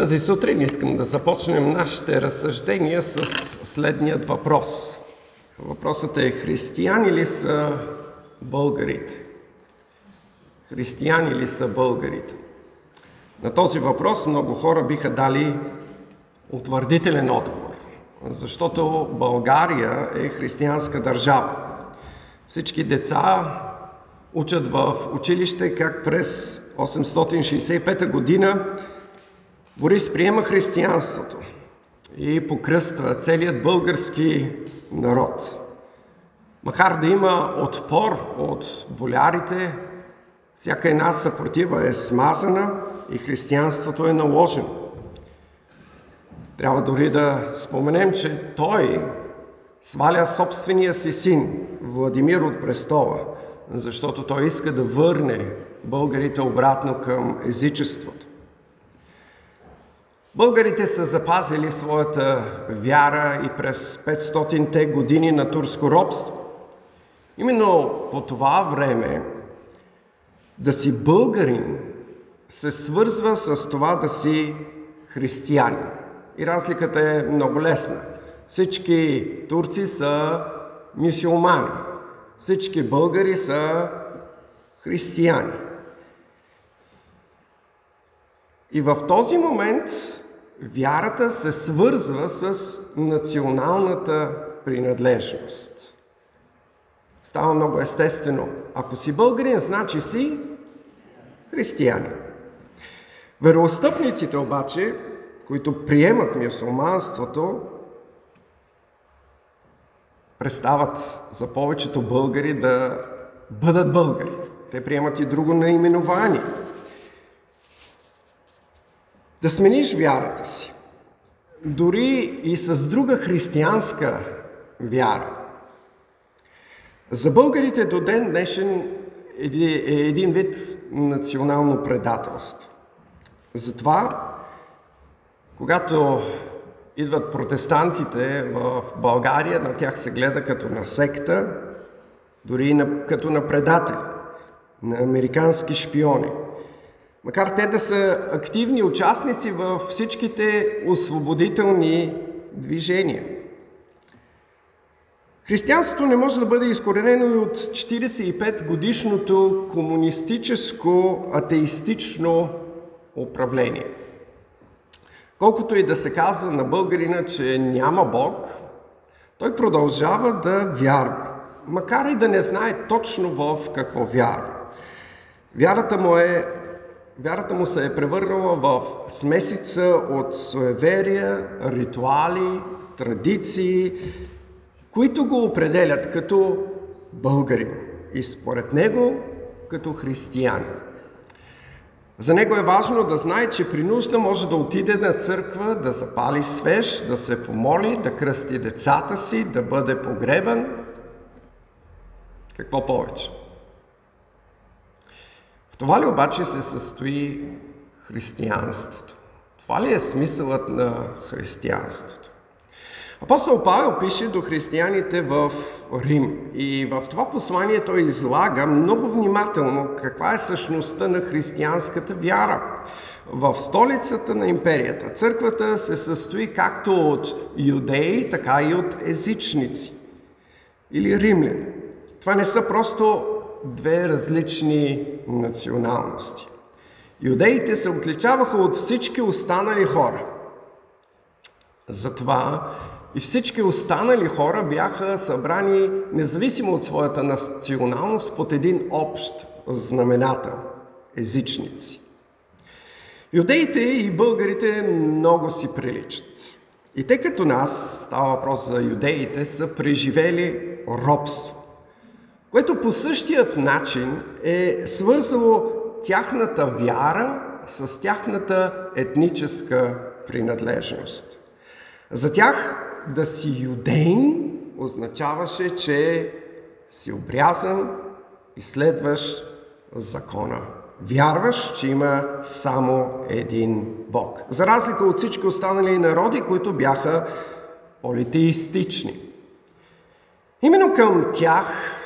Тази сутрин искам да започнем нашите разсъждения с следният въпрос. Въпросът е християни ли са българите? Християни ли са българите? На този въпрос много хора биха дали утвърдителен отговор, защото България е християнска държава. Всички деца учат в училище как през 865 година Борис приема християнството и покръства целият български народ. Макар да има отпор от болярите, всяка една съпротива е смазана и християнството е наложено. Трябва дори да споменем, че той сваля собствения си син, Владимир от престола, защото той иска да върне българите обратно към езичеството. Българите са запазили своята вяра и през 500-те години на турско робство. Именно по това време да си българин се свързва с това да си християнин. И разликата е много лесна. Всички турци са мюсюлмани. Всички българи са християни. И в този момент вярата се свързва с националната принадлежност. Става много естествено. Ако си българин, значи си християнин. Вероостъпниците обаче, които приемат мюсулманството, престават за повечето българи да бъдат българи. Те приемат и друго наименование – да смениш вярата си, дори и с друга християнска вяра. За българите до ден днешен е един вид национално предателство. Затова, когато идват протестантите в България, на тях се гледа като на секта, дори и на, като на предатели, на американски шпиони – макар те да са активни участници във всичките освободителни движения. Християнството не може да бъде изкоренено и от 45 годишното комунистическо атеистично управление. Колкото и да се казва на българина, че няма Бог, той продължава да вярва, макар и да не знае точно в какво вярва. Вярата му е Вярата му се е превърнала в смесица от суеверия, ритуали, традиции, които го определят като българин и според него като християни. За него е важно да знае, че при нужда може да отиде на църква, да запали свеж, да се помоли, да кръсти децата си, да бъде погребан. Какво повече? Това ли обаче се състои християнството? Това ли е смисълът на християнството? Апостол Павел пише до християните в Рим и в това послание той излага много внимателно каква е същността на християнската вяра. В столицата на империята църквата се състои както от юдеи, така и от езичници или римляни. Това не са просто две различни националности. Юдеите се отличаваха от всички останали хора. Затова и всички останали хора бяха събрани, независимо от своята националност, под един общ знаменател – езичници. Юдеите и българите много си приличат. И те като нас, става въпрос за юдеите, са преживели робство което по същият начин е свързало тяхната вяра с тяхната етническа принадлежност. За тях да си юдейн означаваше, че си обрязан и следваш закона. Вярваш, че има само един Бог. За разлика от всички останали народи, които бяха политеистични. Именно към тях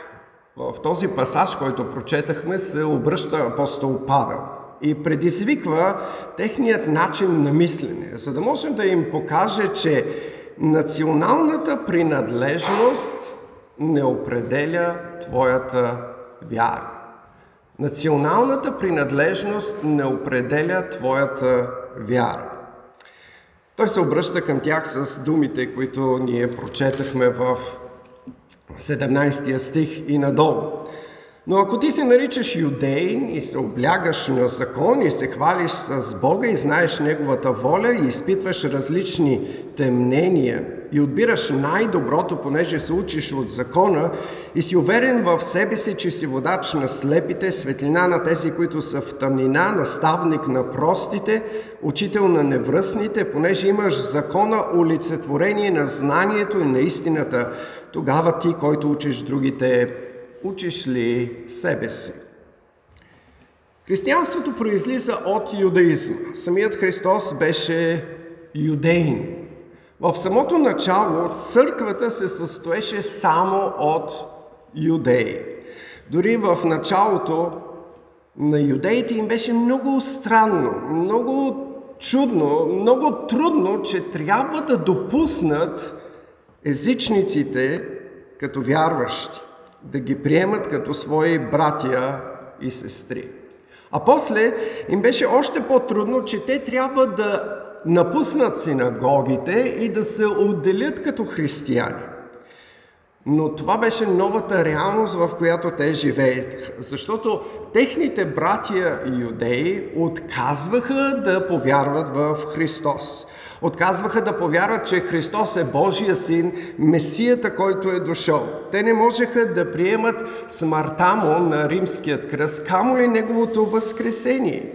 в този пасаж, който прочетахме, се обръща апостол Павел. и предизвиква техният начин на мислене, за да можем да им покаже, че националната принадлежност не определя твоята вяра. Националната принадлежност не определя твоята вяра. Той се обръща към тях с думите, които ние прочетахме в sedemnajst je stih i na dol. Но ако ти се наричаш юдейн и се облягаш на закон и се хвалиш с Бога и знаеш Неговата воля и изпитваш различни темнения и отбираш най-доброто, понеже се учиш от закона и си уверен в себе си, че си водач на слепите, светлина на тези, които са в тъмнина, наставник на простите, учител на невръстните, понеже имаш в закона олицетворение на знанието и на истината, тогава ти, който учиш другите, учиш ли себе си? Християнството произлиза от юдаизма. Самият Христос беше юдеин. В самото начало църквата се състоеше само от юдеи. Дори в началото на юдеите им беше много странно, много чудно, много трудно, че трябва да допуснат езичниците като вярващи да ги приемат като свои братя и сестри. А после им беше още по-трудно, че те трябва да напуснат синагогите и да се отделят като християни. Но това беше новата реалност, в която те живееха. Защото техните братия юдеи отказваха да повярват в Христос. Отказваха да повярват, че Христос е Божия син, Месията, който е дошъл. Те не можеха да приемат смъртта му на римският кръст, камо ли неговото възкресение.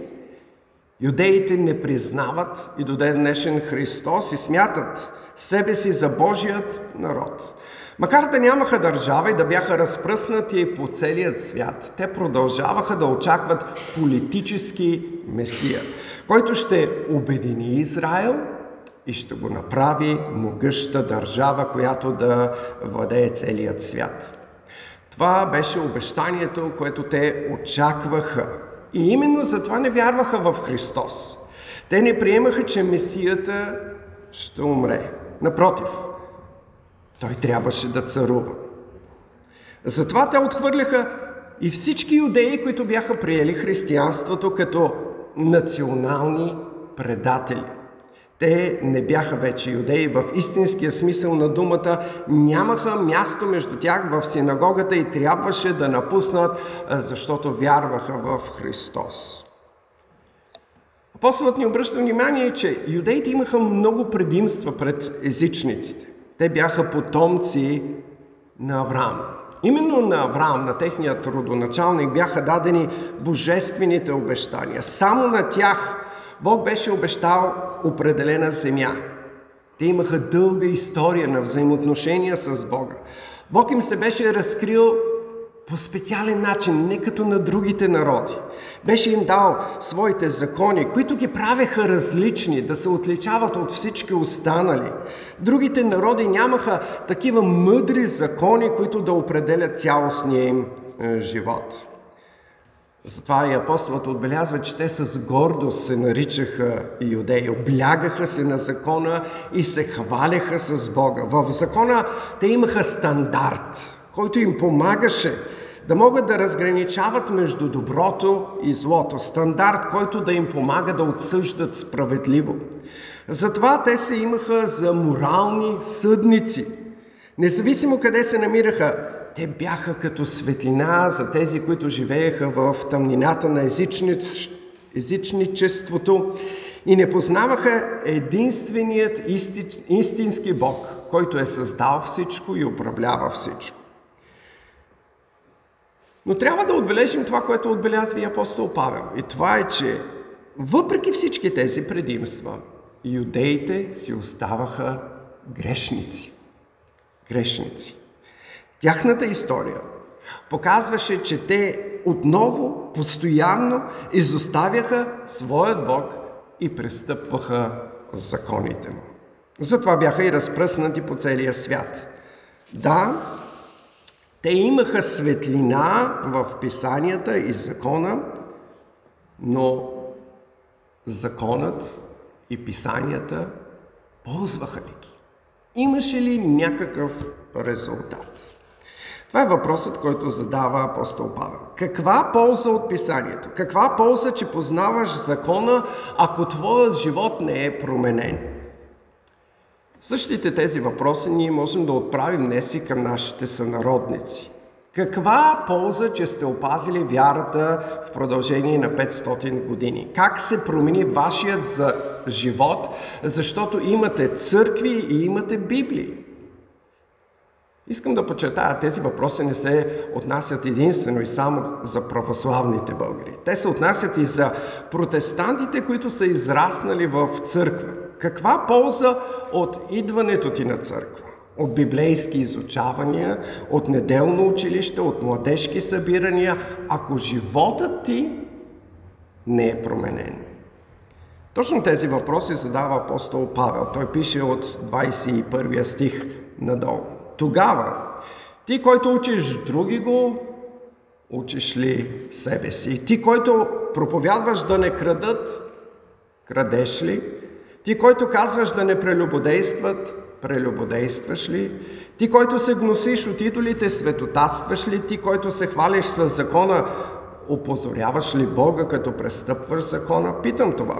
Юдеите не признават и до ден днешен Христос и смятат себе си за Божият народ. Макар да нямаха държава и да бяха разпръснати по целият свят, те продължаваха да очакват политически месия, който ще обедини Израел и ще го направи могъща държава, която да владее целият свят. Това беше обещанието, което те очакваха. И именно затова не вярваха в Христос. Те не приемаха, че Месията ще умре. Напротив, той трябваше да царува. Затова те отхвърляха и всички юдеи, които бяха приели християнството като национални предатели. Те не бяха вече юдеи в истинския смисъл на думата, нямаха място между тях в синагогата и трябваше да напуснат, защото вярваха в Христос. Апостолът ни обръща внимание, че юдеите имаха много предимства пред езичниците. Те бяха потомци на Авраам. Именно на Авраам, на техният родоначалник, бяха дадени божествените обещания. Само на тях Бог беше обещал определена земя. Те имаха дълга история на взаимоотношения с Бога. Бог им се беше разкрил по специален начин, не като на другите народи. Беше им дал своите закони, които ги правеха различни, да се отличават от всички останали. Другите народи нямаха такива мъдри закони, които да определят цялостния им е, живот. Затова и апостолът отбелязва, че те с гордост се наричаха иудеи, облягаха се на закона и се хваляха с Бога. В закона те имаха стандарт, който им помагаше да могат да разграничават между доброто и злото. Стандарт, който да им помага да отсъждат справедливо. Затова те се имаха за морални съдници. Независимо къде се намираха, те бяха като светлина за тези, които живееха в тъмнината на езичничеството и не познаваха единственият исти... истински Бог, който е създал всичко и управлява всичко. Но трябва да отбележим това, което отбелязва и апостол Павел. И това е, че въпреки всички тези предимства, юдеите си оставаха грешници. Грешници. Тяхната история показваше, че те отново, постоянно изоставяха своят Бог и престъпваха законите му. Затова бяха и разпръснати по целия свят. Да, те имаха светлина в писанията и закона, Но законът и писанията ползваха ли ги? Имаше ли някакъв резултат? Това е въпросът, който задава апостол Павел. Каква полза от писанието? Каква полза, че познаваш закона, ако твоят живот не е променен? Същите тези въпроси ние можем да отправим днес и към нашите сънародници. Каква полза, че сте опазили вярата в продължение на 500 години? Как се промени вашият за живот, защото имате църкви и имате Библии? Искам да подчертая, тези въпроси не се отнасят единствено и само за православните българи. Те се отнасят и за протестантите, които са израснали в църква. Каква полза от идването ти на църква? От библейски изучавания, от неделно училище, от младежки събирания, ако животът ти не е променен. Точно тези въпроси задава апостол Павел. Той пише от 21 стих надолу. Тогава, ти, който учиш други го, учиш ли себе си? Ти, който проповядваш да не крадат, крадеш ли? Ти, който казваш да не прелюбодействат, прелюбодействаш ли? Ти, който се гносиш от идолите, светотатстваш ли? Ти, който се хвалиш с закона, опозоряваш ли Бога, като престъпваш закона? Питам това.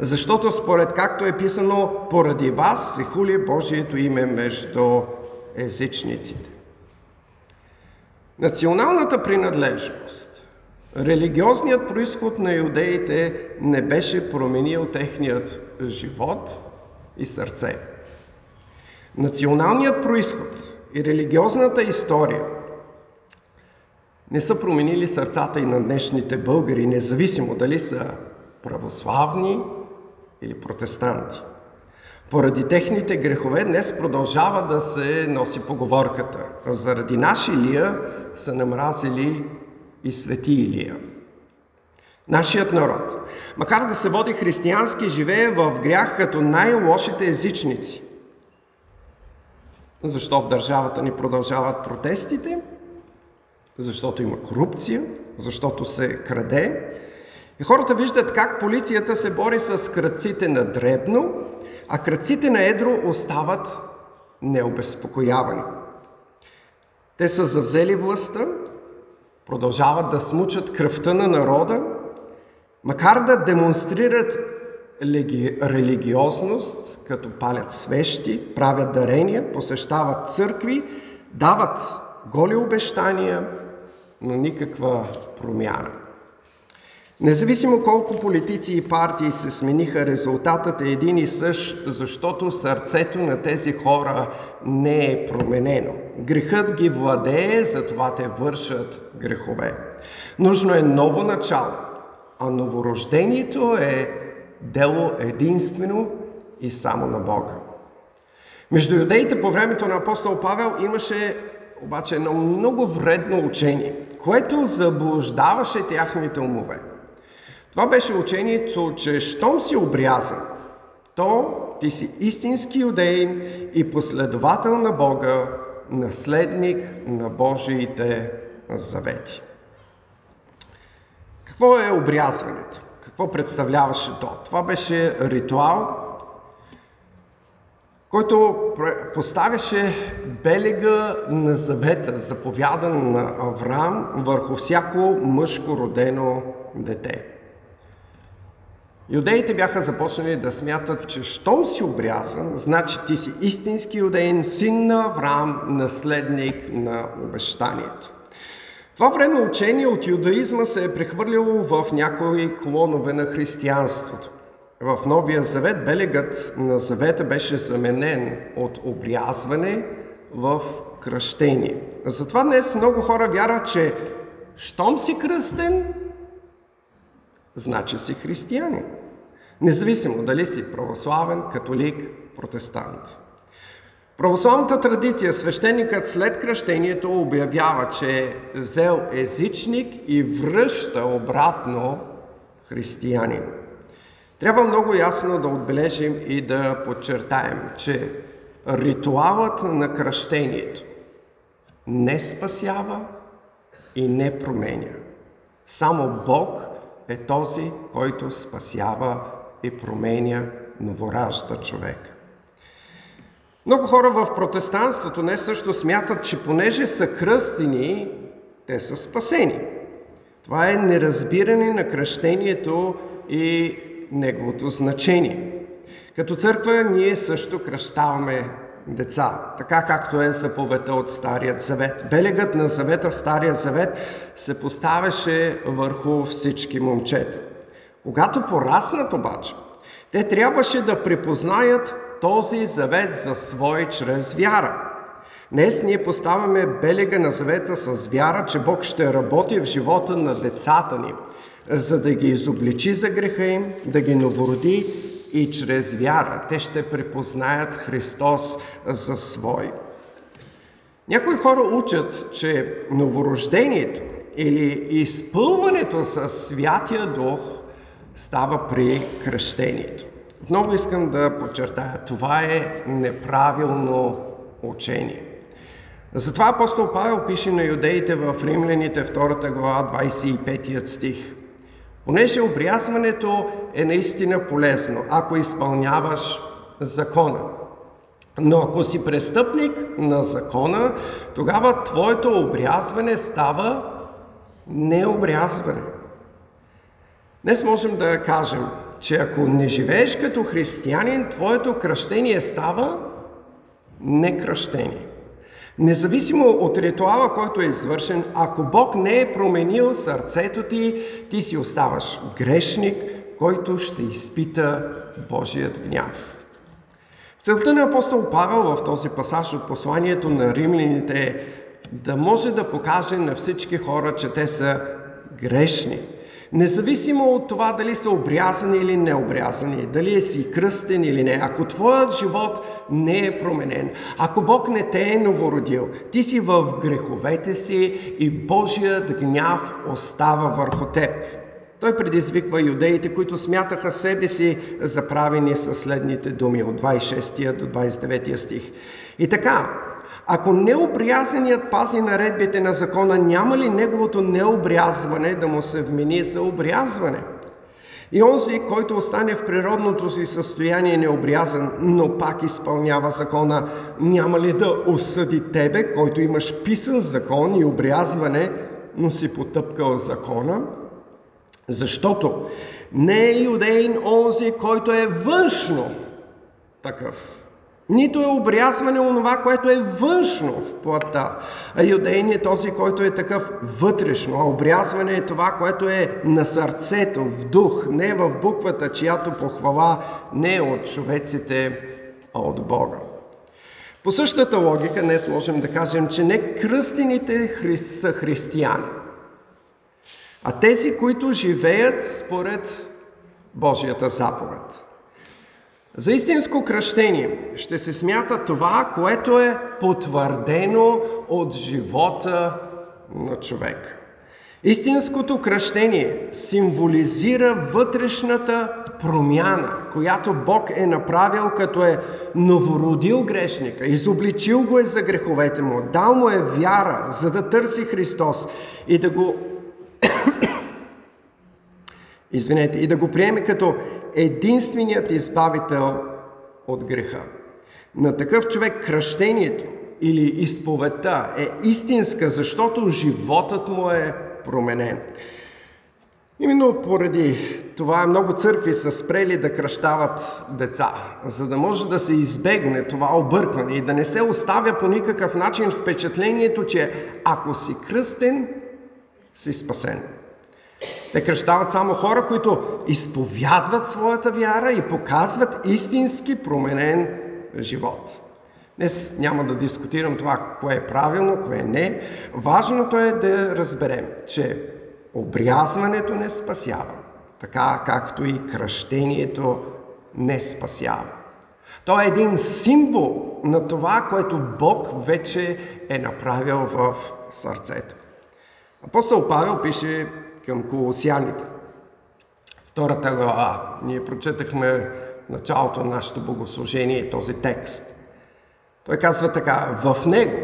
Защото според както е писано, поради вас се хули Божието име между езичниците. Националната принадлежност, религиозният происход на юдеите не беше променил техният живот и сърце. Националният происход и религиозната история не са променили сърцата и на днешните българи, независимо дали са православни или протестанти. Поради техните грехове днес продължава да се носи поговорката. Заради наши Илия са намразили и свети Илия. Нашият народ, макар да се води християнски, живее в грях като най-лошите езичници. Защо в държавата ни продължават протестите? Защото има корупция, защото се краде. И хората виждат как полицията се бори с кръците на дребно, а кръците на Едро остават необезпокоявани. Те са завзели властта, продължават да смучат кръвта на народа, макар да демонстрират религиозност, като палят свещи, правят дарения, посещават църкви, дават голи обещания, но никаква промяна. Независимо колко политици и партии се смениха, резултатът е един и същ, защото сърцето на тези хора не е променено. Грехът ги владее, затова те вършат грехове. Нужно е ново начало, а новорождението е дело единствено и само на Бога. Между юдеите по времето на апостол Павел имаше обаче едно много вредно учение, което заблуждаваше тяхните умове. Това беше учението, че щом си обрязан, то ти си истински юдеин и последовател на Бога, наследник на Божиите завети. Какво е обрязването? Какво представляваше то? Това беше ритуал, който поставяше белега на завета, заповядан на Авраам, върху всяко мъжко родено дете. Юдеите бяха започнали да смятат, че щом си обрязан, значи ти си истински юдеин, син на Авраам, наследник на обещанието. Това вредно учение от юдаизма се е прехвърлило в някои клонове на християнството. В Новия завет белегът на завета беше заменен от обрязване в кръщение. Затова днес много хора вярват, че щом си кръстен, значи си християнин. Независимо дали си православен, католик, протестант. Православната традиция, свещеникът след кръщението обявява, че е взел езичник и връща обратно християнин. Трябва много ясно да отбележим и да подчертаем, че ритуалът на кръщението не спасява и не променя. Само Бог е този, който спасява и променя новоражда човек. Много хора в протестанството не също смятат, че понеже са кръстени, те са спасени. Това е неразбиране на кръщението и неговото значение. Като църква ние също кръщаваме деца, така както е заповедта от Старият завет. Белегът на завета в Стария завет се поставяше върху всички момчета. Когато пораснат обаче, те трябваше да припознаят този завет за свой чрез вяра. Днес ние поставяме белега на завета с вяра, че Бог ще работи в живота на децата ни, за да ги изобличи за греха им, да ги новороди и чрез вяра те ще припознаят Христос за свой. Някои хора учат, че новорождението или изпълването с Святия Дух става при кръщението. Отново искам да подчертая, това е неправилно учение. Затова апостол Павел пише на юдеите в Римляните 2 глава 25 стих. Понеже обрязването е наистина полезно, ако изпълняваш закона. Но ако си престъпник на закона, тогава твоето обрязване става необрязване. Днес можем да кажем, че ако не живееш като християнин, твоето кръщение става некръщение. Независимо от ритуала, който е извършен, ако Бог не е променил сърцето ти, ти си оставаш грешник, който ще изпита Божият гняв. Целта на апостол Павел в този пасаж от посланието на римляните е да може да покаже на всички хора, че те са грешни – Независимо от това дали са обрязани или необрязани, дали е си кръстен или не, ако твоят живот не е променен, ако Бог не те е новородил, ти си в греховете си и Божият гняв остава върху теб. Той предизвиква юдеите, които смятаха себе си заправени със следните думи от 26 до 29 стих. И така, ако необрязаният пази наредбите на закона, няма ли неговото необрязване да му се вмени за обрязване? И онзи, който остане в природното си състояние необрязан, но пак изпълнява закона, няма ли да осъди тебе, който имаш писан закон и обрязване, но си потъпкал закона? Защото не е юдейн онзи, който е външно такъв нито е обрязване онова, което е външно в плътта. А юдейн е този, който е такъв вътрешно. А обрязване е това, което е на сърцето, в дух, не в буквата, чиято похвала не е от човеците, а от Бога. По същата логика днес можем да кажем, че не кръстените хри... са християни, а тези, които живеят според Божията заповед. За истинско кръщение ще се смята това, което е потвърдено от живота на човек. Истинското кръщение символизира вътрешната промяна, която Бог е направил, като е новородил грешника, изобличил го е за греховете му, дал му е вяра, за да търси Христос и да го извинете, и да го приеме като единственият избавител от греха. На такъв човек кръщението или изповедта е истинска, защото животът му е променен. Именно поради това много църкви са спрели да кръщават деца, за да може да се избегне това объркване и да не се оставя по никакъв начин впечатлението, че ако си кръстен, си спасен. Те кръщават само хора, които изповядват своята вяра и показват истински променен живот. Днес няма да дискутирам това, кое е правилно, кое не. Важното е да разберем, че обрязването не спасява, така както и кръщението не спасява. То е един символ на това, което Бог вече е направил в сърцето. Апостол Павел пише към колосяните. Втората глава. Ние прочетахме началото на нашето богослужение този текст. Той казва така, в Него,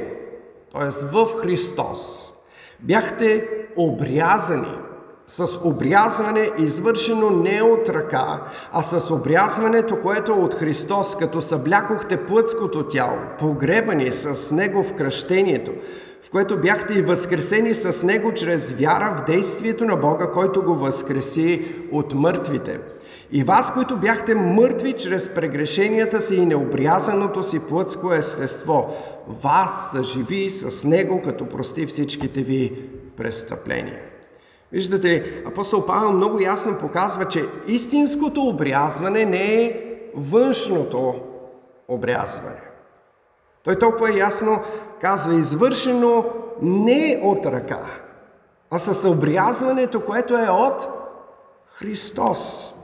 т.е. в Христос, бяхте обрязани с обрязване, извършено не от ръка, а с обрязването, което е от Христос, като съблякохте плътското тяло, погребани с Него в кръщението, което бяхте и възкресени с Него чрез вяра в действието на Бога, който го възкреси от мъртвите. И вас, които бяхте мъртви чрез прегрешенията си и необрязаното си плътско естество, вас съживи с Него, като прости всичките ви престъпления. Виждате, апостол Павел много ясно показва, че истинското обрязване не е външното обрязване. Той толкова ясно казва, извършено не от ръка, а с обрязването, което е от Христос.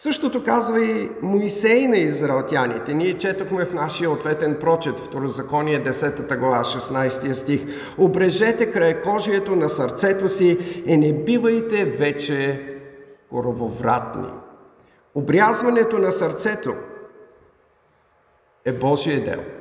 Същото казва и Моисей на израелтяните. Ние четохме в нашия ответен прочет, Второзаконие 10 глава, 16 стих. Обрежете край кожието на сърцето си и не бивайте вече корововратни. Обрязването на сърцето е Божие дело.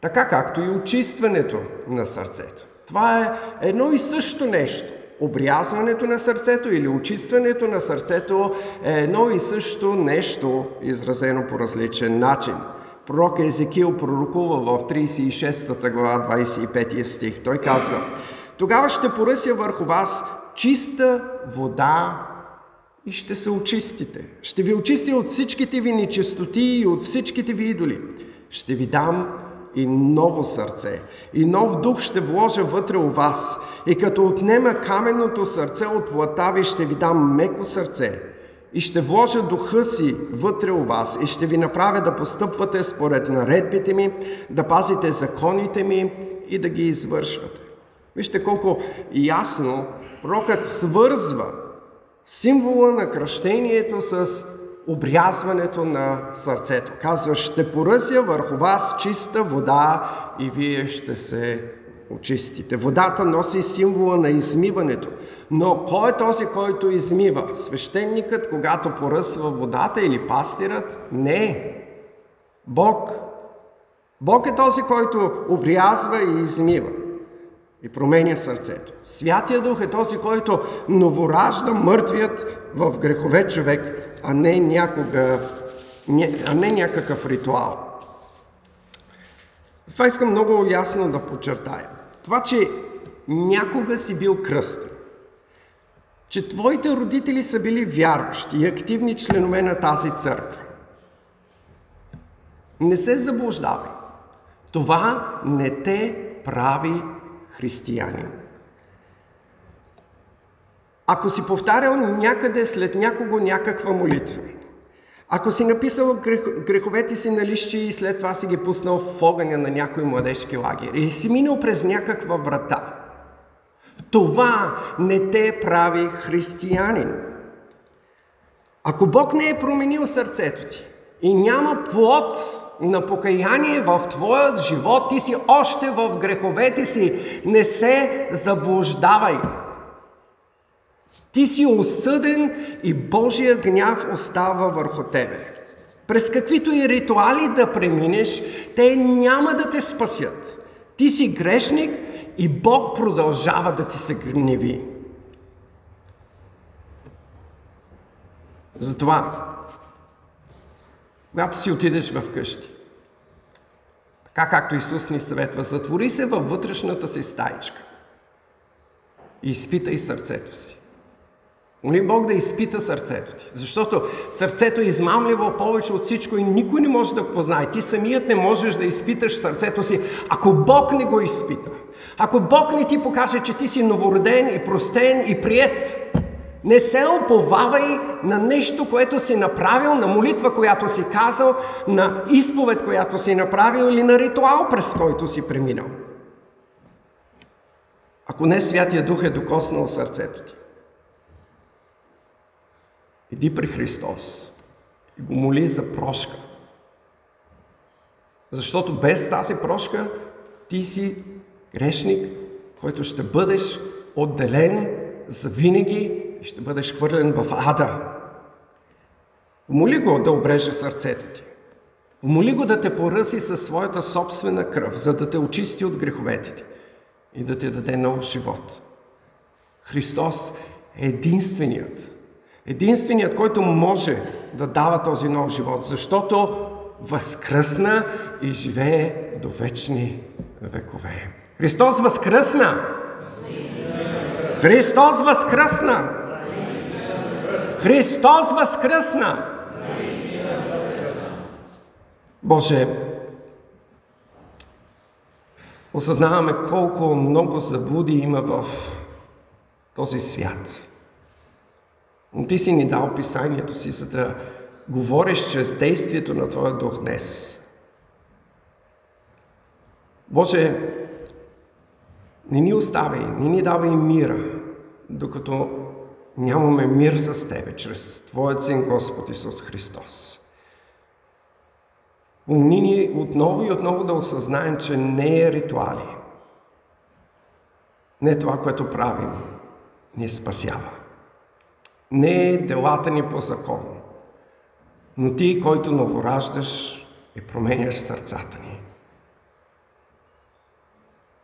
Така както и очистването на сърцето. Това е едно и също нещо. Обрязването на сърцето или очистването на сърцето е едно и също нещо, изразено по различен начин. Пророк Езекил пророкува в 36 глава 25 стих. Той казва, тогава ще поръся върху вас чиста вода и ще се очистите. Ще ви очисти от всичките ви нечистоти и от всичките ви идоли. Ще ви дам и ново сърце. И нов дух ще вложа вътре у вас. И като отнема каменното сърце от плата ви, ще ви дам меко сърце. И ще вложа духа си вътре у вас. И ще ви направя да постъпвате според наредбите ми, да пазите законите ми и да ги извършвате. Вижте колко ясно пророкът свързва символа на кръщението с обрязването на сърцето. Казва, ще поръся върху вас чиста вода и вие ще се очистите. Водата носи символа на измиването. Но кой е този, който измива? Свещеникът, когато поръсва водата или пастирът? Не. Бог. Бог е този, който обрязва и измива и променя сърцето. Святия Дух е този, който новоражда мъртвият в грехове човек а не някога, а не някакъв ритуал. Затова искам много ясно да подчертая. Това, че някога си бил кръстен, че твоите родители са били вярващи и активни членове на тази църква. Не се заблуждавай. Това не те прави християнин. Ако си повтарял някъде след някого някаква молитва, ако си написал греховете си на лищи и след това си ги пуснал в огъня на някой младежки лагер или си минал през някаква врата, това не те прави християнин. Ако Бог не е променил сърцето ти и няма плод на покаяние в твоят живот, ти си още в греховете си. Не се заблуждавай. Ти си осъден и Божия гняв остава върху тебе. През каквито и ритуали да преминеш, те няма да те спасят. Ти си грешник и Бог продължава да ти се гневи. Затова, когато си отидеш в къщи, така както Исус ни съветва, затвори се във вътрешната си стаичка и изпитай сърцето си. Моли Бог да изпита сърцето ти, защото сърцето е измамливо повече от всичко и никой не може да го познае. Ти самият не можеш да изпиташ сърцето си, ако Бог не го изпита. Ако Бог не ти покаже, че ти си новороден и простен и прият, не се оповавай на нещо, което си направил, на молитва, която си казал, на изповед, която си направил или на ритуал, през който си преминал. Ако не Святия Дух е докоснал сърцето ти, Иди при Христос и го моли за прошка. Защото без тази прошка ти си грешник, който ще бъдеш отделен за винаги и ще бъдеш хвърлен в ада. Моли го да обреже сърцето ти. Моли го да те поръси със своята собствена кръв, за да те очисти от греховете ти и да ти даде нов живот. Христос е единственият. Единственият, който може да дава този нов живот, защото възкръсна и живее до вечни векове. Христос възкръсна! Христос възкръсна! Христос възкръсна! Боже, осъзнаваме колко много заблуди има в този свят. Ти си ни дал писанието си, за да говориш чрез действието на Твоя дух днес. Боже, не ни оставяй, не ни давай мира, докато нямаме мир с Тебе, чрез Твоят Син Господ Исус Христос. Умни ни отново и отново да осъзнаем, че не е ритуали. Не това, което правим, ни спасява. Не е делата ни по закон, но Ти, който новораждаш и променяш сърцата ни.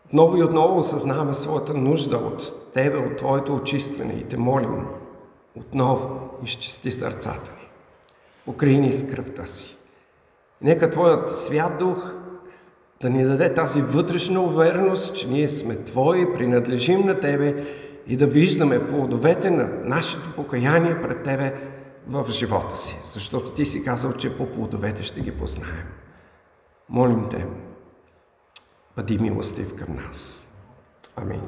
Отново и отново осъзнаваме своята нужда от Тебе, от Твоето очистване и те молим отново изчисти сърцата ни. Покрий ни с кръвта си. Нека Твоят свят дух да ни даде тази вътрешна увереност, че ние сме Твои, принадлежим на Тебе и да виждаме плодовете на нашето покаяние пред Тебе в живота си. Защото Ти си казал, че по плодовете ще ги познаем. Молим Те, бъди милостив към нас. Амин.